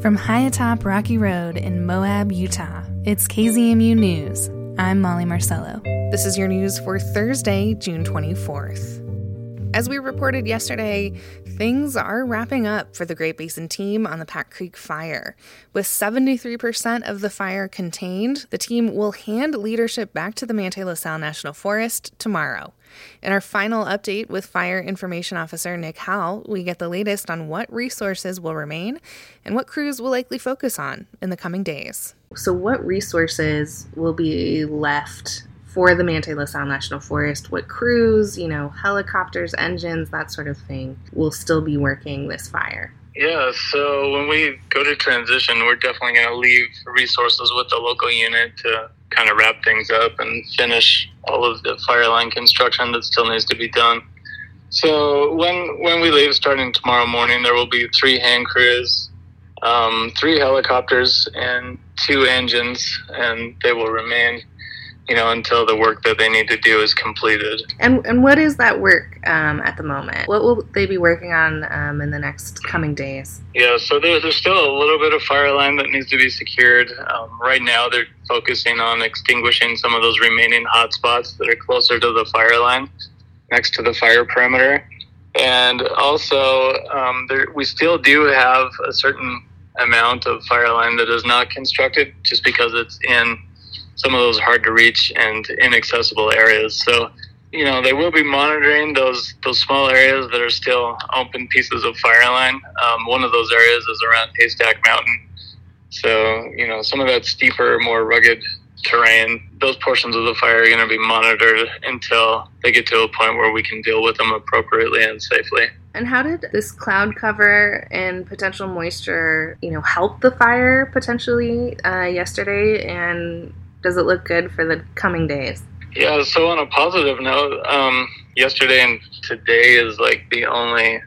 From high atop Rocky Road in Moab, Utah, it's KZMU News. I'm Molly Marcello. This is your news for Thursday, June 24th. As we reported yesterday, things are wrapping up for the Great Basin team on the Pack Creek fire. With 73% of the fire contained, the team will hand leadership back to the Manti La Sal National Forest tomorrow. In our final update with Fire Information Officer Nick Howell, we get the latest on what resources will remain and what crews will likely focus on in the coming days. So, what resources will be left for the Manti Sal National Forest, what crews, you know, helicopters, engines, that sort of thing, will still be working this fire? Yeah, so when we go to transition, we're definitely going to leave resources with the local unit to kind of wrap things up and finish all of the fire line construction that still needs to be done. So when when we leave, starting tomorrow morning, there will be three hand crews, um, three helicopters, and two engines, and they will remain you know, until the work that they need to do is completed. And and what is that work um, at the moment? What will they be working on um, in the next coming days? Yeah, so there, there's still a little bit of fire line that needs to be secured. Um, right now, they're focusing on extinguishing some of those remaining hot spots that are closer to the fire line, next to the fire perimeter. And also, um, there, we still do have a certain amount of fire line that is not constructed just because it's in some of those hard to reach and inaccessible areas. So, you know, they will be monitoring those those small areas that are still open pieces of fire line. Um, one of those areas is around Haystack Mountain. So, you know, some of that steeper, more rugged terrain, those portions of the fire are going to be monitored until they get to a point where we can deal with them appropriately and safely. And how did this cloud cover and potential moisture, you know, help the fire potentially uh, yesterday? And does it look good for the coming days? Yeah, so on a positive note, um, yesterday and today is like the only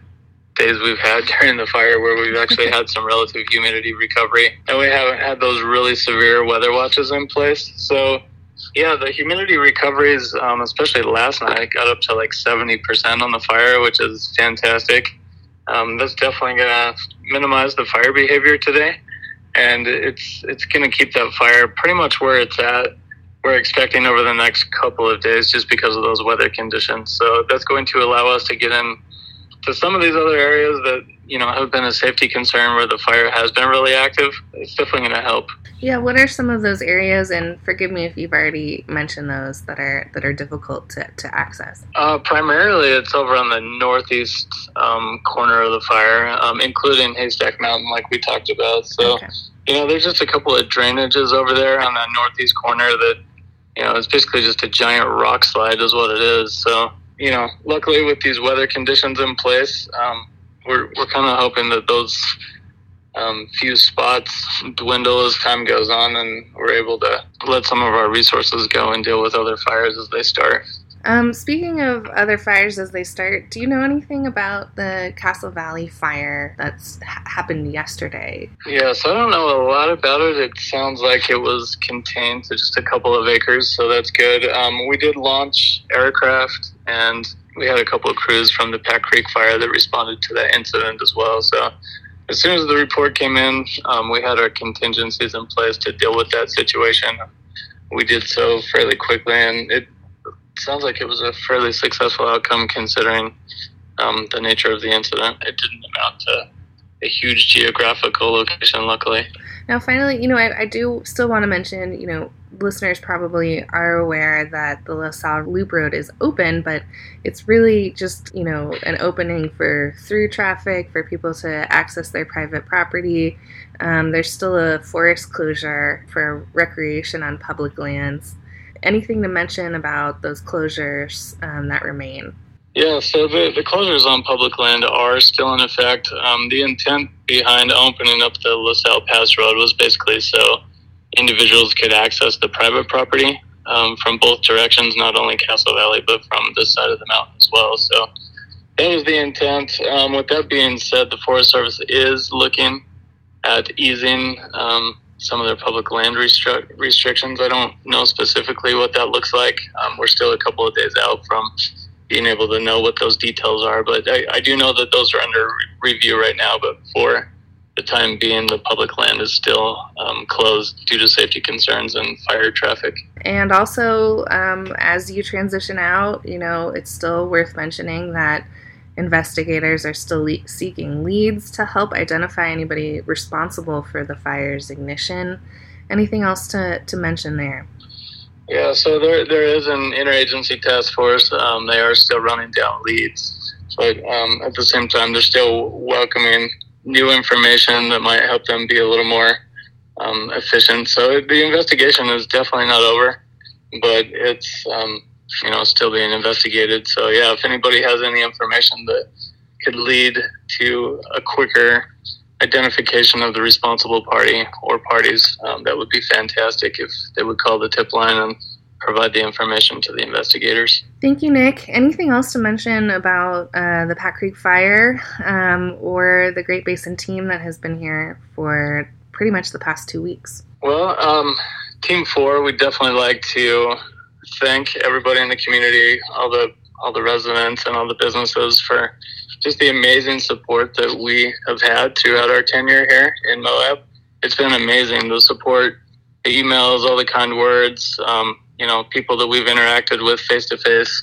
days we've had during the fire where we've actually had some relative humidity recovery. And we haven't had those really severe weather watches in place. So, yeah, the humidity recoveries, um, especially last night, got up to like 70% on the fire, which is fantastic. Um, that's definitely going to minimize the fire behavior today and it's it's going to keep that fire pretty much where it's at. We're expecting over the next couple of days, just because of those weather conditions. So that's going to allow us to get in to some of these other areas that you know have been a safety concern where the fire has been really active. It's definitely going to help. Yeah, what are some of those areas? And forgive me if you've already mentioned those that are that are difficult to, to access. Uh, primarily, it's over on the northeast um, corner of the fire, um, including Haystack Mountain, like we talked about. So, okay. you know, there's just a couple of drainages over there on that northeast corner that, you know, it's basically just a giant rock slide, is what it is. So, you know, luckily with these weather conditions in place, um, we're we're kind of hoping that those um, few spots dwindle as time goes on, and we're able to let some of our resources go and deal with other fires as they start. Um, speaking of other fires as they start, do you know anything about the Castle Valley fire that's ha- happened yesterday? Yes, I don't know a lot about it. It sounds like it was contained to just a couple of acres, so that's good. Um, we did launch aircraft, and we had a couple of crews from the Pack Creek fire that responded to that incident as well. So as soon as the report came in, um, we had our contingencies in place to deal with that situation. We did so fairly quickly, and it sounds like it was a fairly successful outcome considering um, the nature of the incident. It didn't amount to a huge geographical location, luckily. Now, finally, you know, I, I do still want to mention, you know, listeners probably are aware that the La Sal Loop Road is open, but it's really just, you know, an opening for through traffic, for people to access their private property. Um, there's still a forest closure for recreation on public lands. Anything to mention about those closures um, that remain? Yeah, so the, the closures on public land are still in effect. Um, the intent behind opening up the La Sal Pass Road was basically so individuals could access the private property um, from both directions, not only Castle Valley, but from this side of the mountain as well. So that was the intent. Um, with that being said, the Forest Service is looking at easing um, some of their public land restri- restrictions. I don't know specifically what that looks like. Um, we're still a couple of days out from being able to know what those details are, but I, I do know that those are under review right now. But for the time being, the public land is still um, closed due to safety concerns and fire traffic. And also, um, as you transition out, you know, it's still worth mentioning that investigators are still le- seeking leads to help identify anybody responsible for the fire's ignition. Anything else to, to mention there? Yeah, so there there is an interagency task force. Um, they are still running down leads, but um, at the same time, they're still welcoming new information that might help them be a little more um, efficient. So the investigation is definitely not over, but it's um, you know still being investigated. So yeah, if anybody has any information that could lead to a quicker identification of the responsible party or parties, um, that would be fantastic if they would call the tip line and provide the information to the investigators. Thank you, Nick. Anything else to mention about uh, the Pack Creek Fire um, or the Great Basin team that has been here for pretty much the past two weeks? Well, um, Team Four, we'd definitely like to thank everybody in the community, all the all the residents and all the businesses for just the amazing support that we have had throughout our tenure here in Moab. It's been amazing. The support, the emails, all the kind words. Um, you know, people that we've interacted with face to face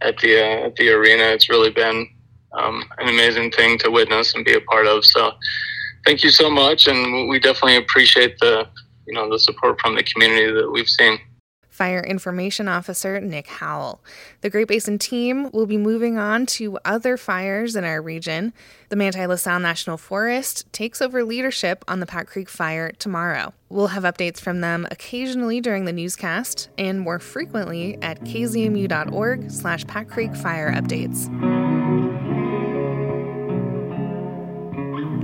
at the uh, at the arena. It's really been um, an amazing thing to witness and be a part of. So, thank you so much, and we definitely appreciate the you know the support from the community that we've seen. Fire Information Officer Nick Howell. The Great Basin team will be moving on to other fires in our region. The Manti La Sal National Forest takes over leadership on the Pack Creek fire tomorrow. We'll have updates from them occasionally during the newscast and more frequently at kzmu.org slash Pack Creek Fire Updates.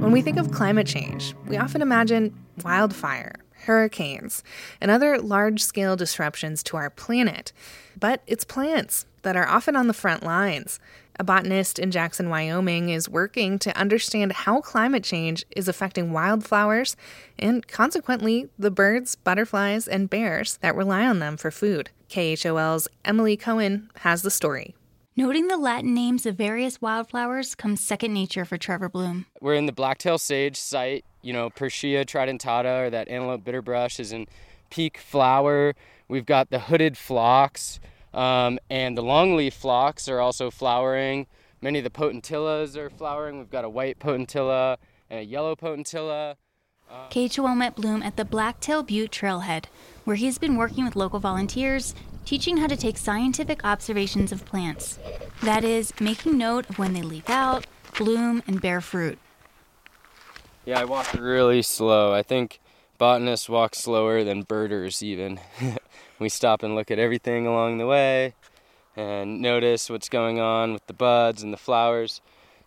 When we think of climate change, we often imagine wildfire hurricanes, and other large scale disruptions to our planet. But it's plants that are often on the front lines. A botanist in Jackson, Wyoming is working to understand how climate change is affecting wildflowers and, consequently, the birds, butterflies, and bears that rely on them for food. KHOL's Emily Cohen has the story. Noting the Latin names of various wildflowers comes second nature for Trevor Bloom. We're in the blacktail sage site. You know, Purshia tridentata or that antelope bitterbrush is in peak flower. We've got the hooded phlox, um, and the longleaf phlox are also flowering. Many of the potentillas are flowering. We've got a white potentilla and a yellow potentilla. Uh, met Bloom at the Blacktail Butte Trailhead, where he's been working with local volunteers teaching how to take scientific observations of plants. That is, making note of when they leaf out, bloom, and bear fruit. Yeah, I walk really slow. I think botanists walk slower than birders, even. we stop and look at everything along the way and notice what's going on with the buds and the flowers.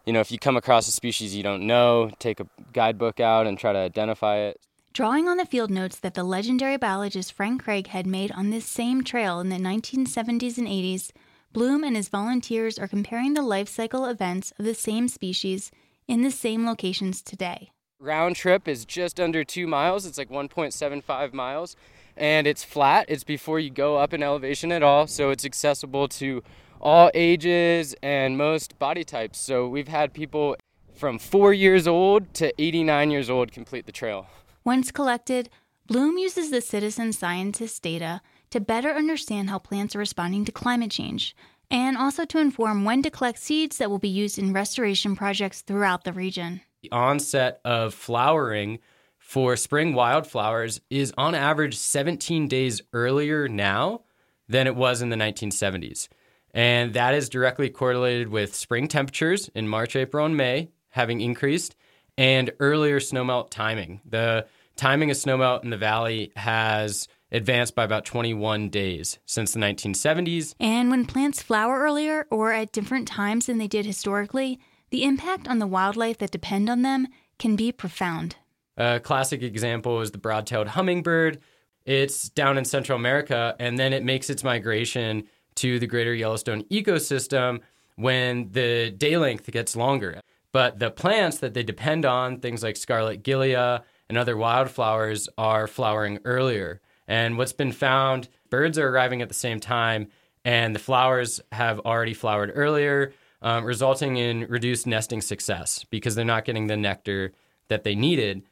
You know, if you come across a species you don't know, take a guidebook out and try to identify it. Drawing on the field notes that the legendary biologist Frank Craig had made on this same trail in the 1970s and 80s, Bloom and his volunteers are comparing the life cycle events of the same species in the same locations today. Round trip is just under two miles, it's like 1.75 miles, and it's flat. It's before you go up in elevation at all, so it's accessible to all ages and most body types. So we've had people from four years old to 89 years old complete the trail. Once collected, Bloom uses the citizen scientist data to better understand how plants are responding to climate change and also to inform when to collect seeds that will be used in restoration projects throughout the region. The onset of flowering for spring wildflowers is on average 17 days earlier now than it was in the 1970s. And that is directly correlated with spring temperatures in March, April, and May having increased and earlier snowmelt timing. The timing of snowmelt in the valley has advanced by about 21 days since the 1970s. And when plants flower earlier or at different times than they did historically, the impact on the wildlife that depend on them can be profound. A classic example is the broad tailed hummingbird. It's down in Central America, and then it makes its migration to the greater Yellowstone ecosystem when the day length gets longer. But the plants that they depend on, things like scarlet gilia and other wildflowers are flowering earlier. And what's been found, birds are arriving at the same time, and the flowers have already flowered earlier, um, resulting in reduced nesting success because they're not getting the nectar that they needed,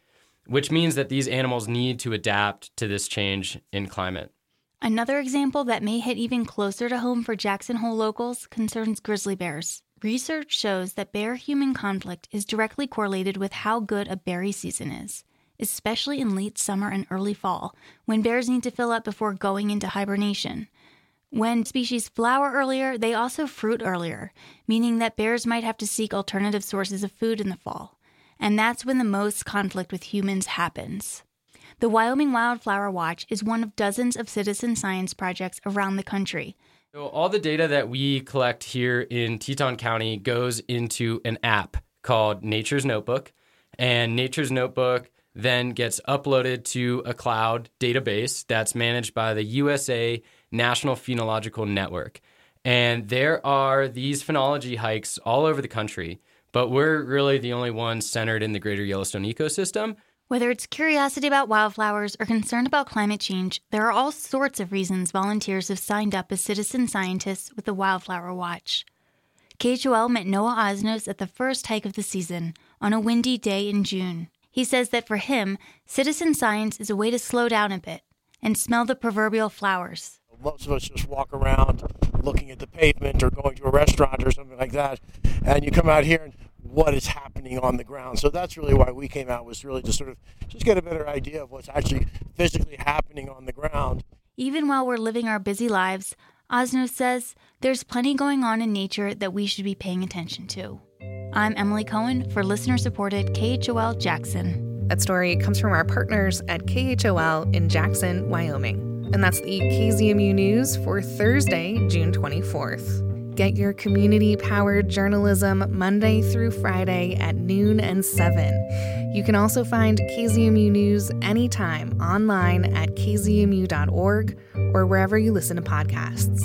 which means that these animals need to adapt to this change in climate. Another example that may hit even closer to home for Jackson Hole locals concerns grizzly bears. Research shows that bear human conflict is directly correlated with how good a berry season is, especially in late summer and early fall, when bears need to fill up before going into hibernation. When species flower earlier, they also fruit earlier, meaning that bears might have to seek alternative sources of food in the fall. And that's when the most conflict with humans happens. The Wyoming Wildflower Watch is one of dozens of citizen science projects around the country. So, all the data that we collect here in Teton County goes into an app called Nature's Notebook. And Nature's Notebook then gets uploaded to a cloud database that's managed by the USA National Phenological Network. And there are these phenology hikes all over the country, but we're really the only ones centered in the greater Yellowstone ecosystem. Whether it's curiosity about wildflowers or concern about climate change, there are all sorts of reasons volunteers have signed up as citizen scientists with the Wildflower Watch. KHOL met Noah Osnos at the first hike of the season on a windy day in June. He says that for him, citizen science is a way to slow down a bit and smell the proverbial flowers. Most of us just walk around looking at the pavement or going to a restaurant or something like that, and you come out here and what is happening on the ground. So that's really why we came out was really to sort of just get a better idea of what's actually physically happening on the ground. Even while we're living our busy lives, Osnos says there's plenty going on in nature that we should be paying attention to. I'm Emily Cohen for listener supported KHOL Jackson. That story comes from our partners at KHOL in Jackson, Wyoming. And that's the KZMU News for Thursday, June 24th. Get your community powered journalism Monday through Friday at noon and 7. You can also find KZMU News anytime online at kzmu.org or wherever you listen to podcasts.